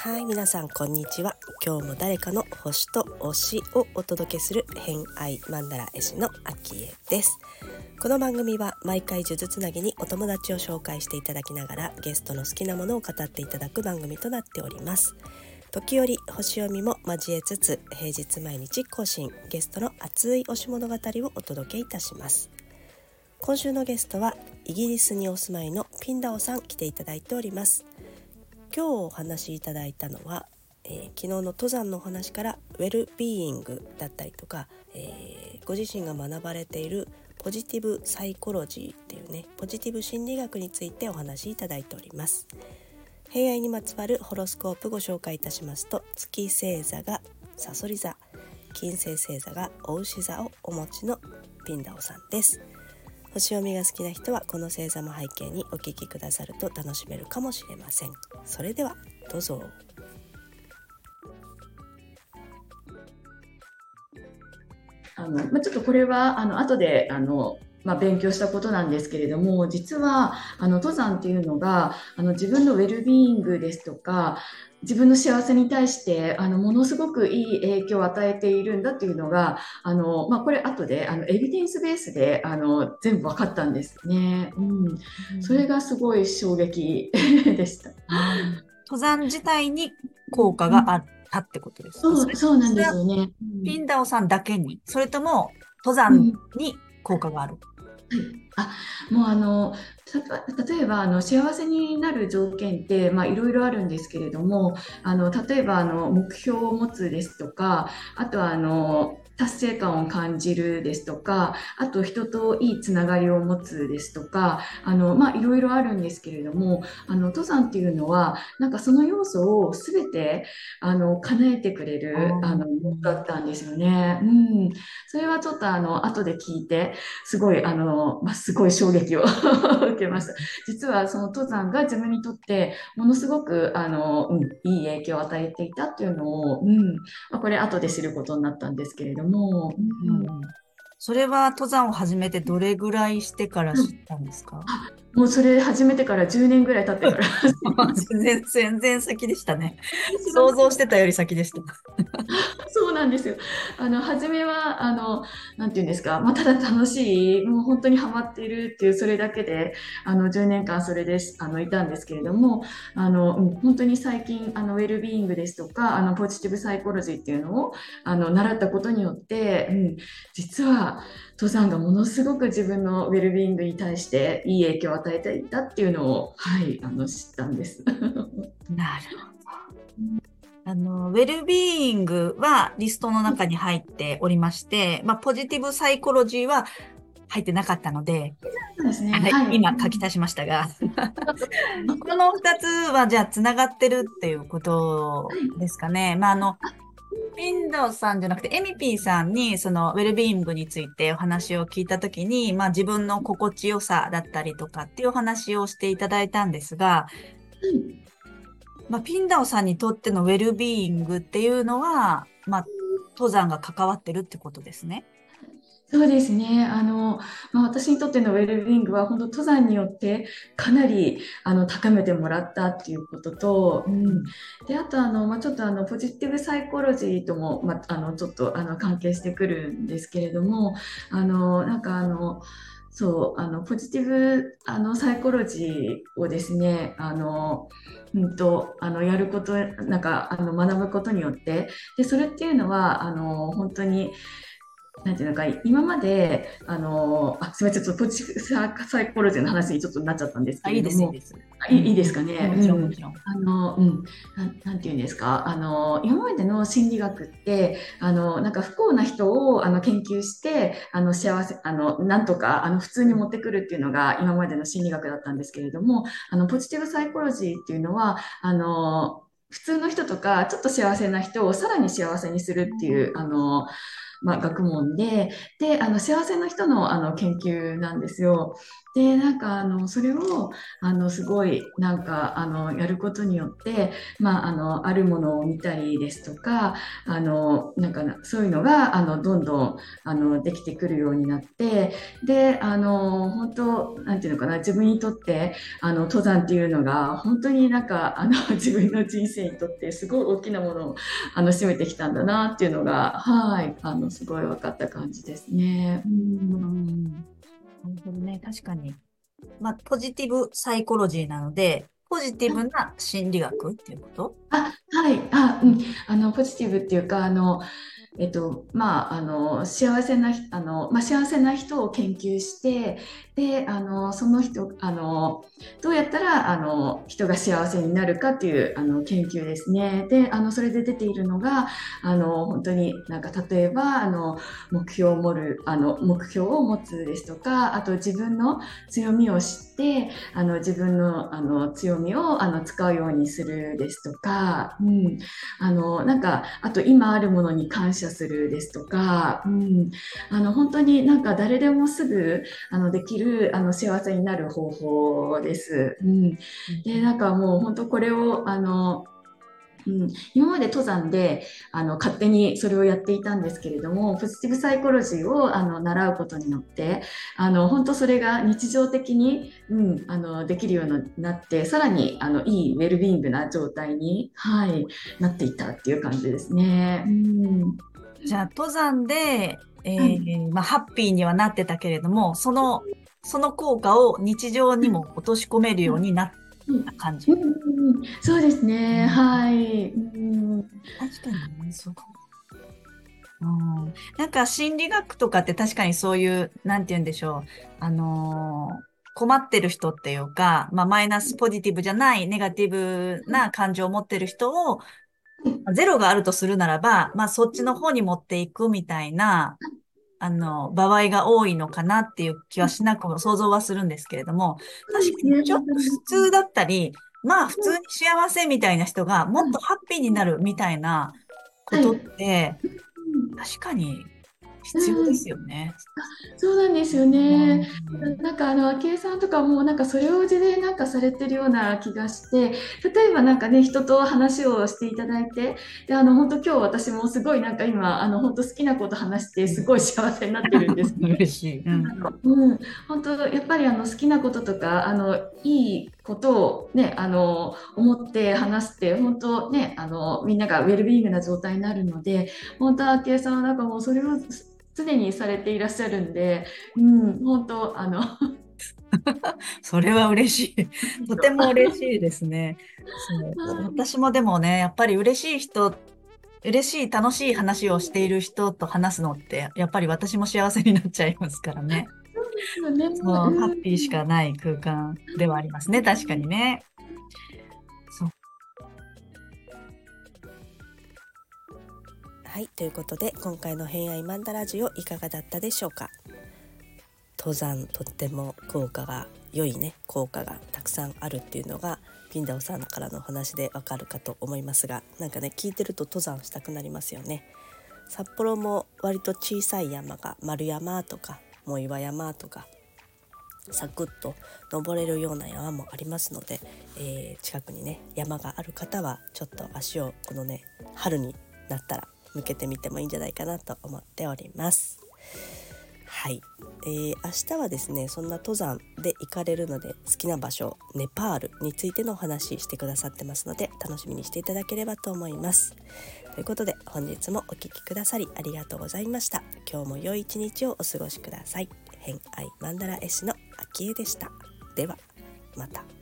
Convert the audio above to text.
はい皆さんこんにちは。今日も誰かの星と推しをお届けする偏愛マンダラ絵師のアキエです。この番組は毎回呪術つなぎにお友達を紹介していただきながらゲストの好きなものを語っていただく番組となっております。時折星読みも交えつつ平日毎日更新。ゲストの熱い推し物語をお届けいたします。今週のゲストはイギリスにお住まいのピンダオさん来ていただいております。今日お話しいただいたのは、えー、昨日の登山のお話からウェルビーイングだったりとか、えー、ご自身が学ばれているポジティブサイコロジーっていうねポジティブ心理学についてお話しいただいております。平愛にまつわるホロスコープご紹介いたしますと月星座がさそり座金星星座がお牛座をお持ちのピンダオさんです。星読みが好きな人はこの星座も背景にお聞きくださると楽しめるかもしれません。それではどうぞ。あのまあ、ちょっとこれはあの後であのまあ、勉強したことなんですけれども実はあの登山っていうのがあの自分のウェルビーイングですとか自分の幸せに対してあのものすごくいい影響を与えているんだっていうのがあの、まあ、これ後であのエビデンスベースであの全部分かったんですね、うん、うん、それがすごい衝撃 でした。登山自体に効果があったってことですか、うん、そうそうなんですよね。ピンダオさんだけに？それとも登山に効果がある、あもうあの例えばあの幸せになる条件っていろいろあるんですけれどもあの例えばあの目標を持つですとかあとはあの達成感を感じるですとか、あと人といいつながりを持つですとか、あの、まあ、いろいろあるんですけれども、あの、登山っていうのは、なんかその要素をすべて、あの、叶えてくれる、あの、だったんですよね。うん。それはちょっとあの、後で聞いて、すごい、あの、まあ、すごい衝撃を 受けました。実はその登山が自分にとって、ものすごく、あの、うん、いい影響を与えていたっていうのを、うん、まあ、これ後で知ることになったんですけれども、も、うん、それは登山を始めてどれぐらいしてから知ったんですか、もうそれ始めてから10年ぐらい経ってから。全然全然先でしたね。想像してたより先でした。そうなんですよ。あの初めはあのなんていうんですか、まあ、ただ楽しいもう本当にハマっているっていうそれだけであの10年間それであのいたんですけれどもあの、うん、本当に最近あのウェルビーイングですとかあのポジティブサイコロジーっていうのをあの習ったことによって、うん、実は登山がものすごく自分のウェルビーイングに対していい影響を与えていたっていうのを、はい、あの知ったんです。なるほど。あの、ウェルビーイングはリストの中に入っておりまして、まあ、ポジティブサイコロジーは入ってなかったので、でねはい、今書き足しましたが、この2つはじゃあつながってるっていうことですかね。まあ、あの、ピンドさんじゃなくて、エミピーさんに、その、ウェルビーイングについてお話を聞いたときに、まあ、自分の心地よさだったりとかっていうお話をしていただいたんですが、うん、まあ、ピンダオさんにとってのウェルビーイングっていうのは、まあ、登山が関わってるってことですね。そうですね。あの、まあ、私にとってのウェルビーイングは本当登山によってかなりあの高めてもらったっていうことと、うん、であとあの、まあ、ちょっとあのポジティブサイコロジーとも、まあ、あのちょっとあの関係してくるんですけれども、あのなんかあのそうあのポジティブあのサイコロジーをですねあのうんと、あのやることなんかあの学ぶことによってでそれっていうのはあの本当になんていうのか、今まで、あの、あ、すみません、ちょっとポジティブサイコロジーの話にちょっとなっちゃったんですけれども。いいですいいですかね。もちろん、もちろん。あの、うん、ななんていうんですか、あの、今までの心理学って、あの、なんか不幸な人を、あの、研究して、あの、幸せ、あの、なんとか、あの、普通に持ってくるっていうのが、今までの心理学だったんですけれども、あの、ポジティブサイコロジーっていうのは、あの、普通の人とか、ちょっと幸せな人をさらに幸せにするっていう、あの、まあ、学問で、で、あの、幸せの人のあの研究なんですよ。でなんかあのそれをあのすごいなんかあのやることによって、まあ、あのあるものを見たりですとかあのなんかそういうのがあのどんどんあのできてくるようになってであの本当なんていうのかな自分にとってあの登山っていうのが本当になんかあの 自分の人生にとってすごい大きなものをあの占めてきたんだなっていうのがはいあのすごい分かった感じですね。うんるほどね。確かに。まあ、ポジティブサイコロジーなので、ポジティブな心理学っていうこと？あ、はい。あ、うん。あの、ポジティブっていうか、あの、えっと、まあ、あの、幸せな、あの、まあ、幸せな人を研究して、で、あの、その人、あの、どうやったら、あの、人が幸せになるかっていう、あの、研究ですね。で、あの、それで出ているのが、あの、本当になんか、例えば、あの、目標を持る、あの、目標を持つですとか、あと自分の強みを知って、あの、自分の、あの、強みを、あの、使うようにするですとか、うん。あの、なんか、あと今あるものに感謝するですとか、うん。あの、本当になんか誰でもすぐ、あの、できるるあの幸せになる方法です。うん、でなんかもう本当これをあのうん、今まで登山であの勝手にそれをやっていたんですけれどもポジティブサイコロジーをあの習うことによってあの本当それが日常的に、うん、あのできるようになってさらにあのいいウェルビーイングな状態に、はい、なっていったっていう感じですね。うん、じゃあ登山で、えー、はい、まあ、ハッピーにはなってたけれどもそのその効果を日常にも落とし込めるようになった感じ。うん。うんうん、そうですね、はい。うん、確かにね、そうかうん、なんか心理学とかって確かにそういう、なんて言うんでしょう。あのー、困ってる人っていうか、まあ、マイナスポジティブじゃないネガティブな感情を持ってる人を、ゼロがあるとするならば、まあ、そっちの方に持っていくみたいな、あの、場合が多いのかなっていう気はしなくも想像はするんですけれども、確かにちょっと普通だったり、まあ普通に幸せみたいな人がもっとハッピーになるみたいなことって、確かに必要ですよね。うん、そうなんですよね。うん、なんかあの昭恵さんとかもなんかそれを事でなんかされてるような気がして、例えばなんかね人と話をしていただいて、であの本当今日私もすごいなんか今あの本当好きなこと話してすごい幸せになってるんです。嬉しい。うん、うん、本当やっぱりあの好きなこととかあのいいことをねあの思って話して本当ねあのみんながウェルビーイングな状態になるので、本当昭恵さんはなんかもうそれを常にされていらっしゃるんで、うん、本当、あの それは嬉しい。とても嬉しいですね。そう 私もでもね、やっぱり嬉しい人、嬉しい、楽しい話をしている人と話すのって、やっぱり私も幸せになっちゃいますからね。そう、ね、ハッピーしかない空間ではありますね、確かにね。はいということで今回の「偏愛マンダラジオ」いかがだったでしょうか？登山とっても効果が良いね効果がたくさんあるっていうのがピンダオさんからのお話でわかるかと思いますがなんかね聞いてると登山したくなりますよね。札幌も割と小さい山が丸山とか藻岩山とかサクッと登れるような山もありますので、えー、近くにね山がある方はちょっと足をこのね春になったら向けてみてもいいんじゃないかなと思っております。はい、えー、明日はですねそんな登山で行かれるので好きな場所ネパールについてのお話してくださってますので楽しみにしていただければと思います。ということで本日もお聴きくださりありがとうございました。今日も良い一日をお過ごしください。偏愛マンダラ絵師のあきえでした。ではまた。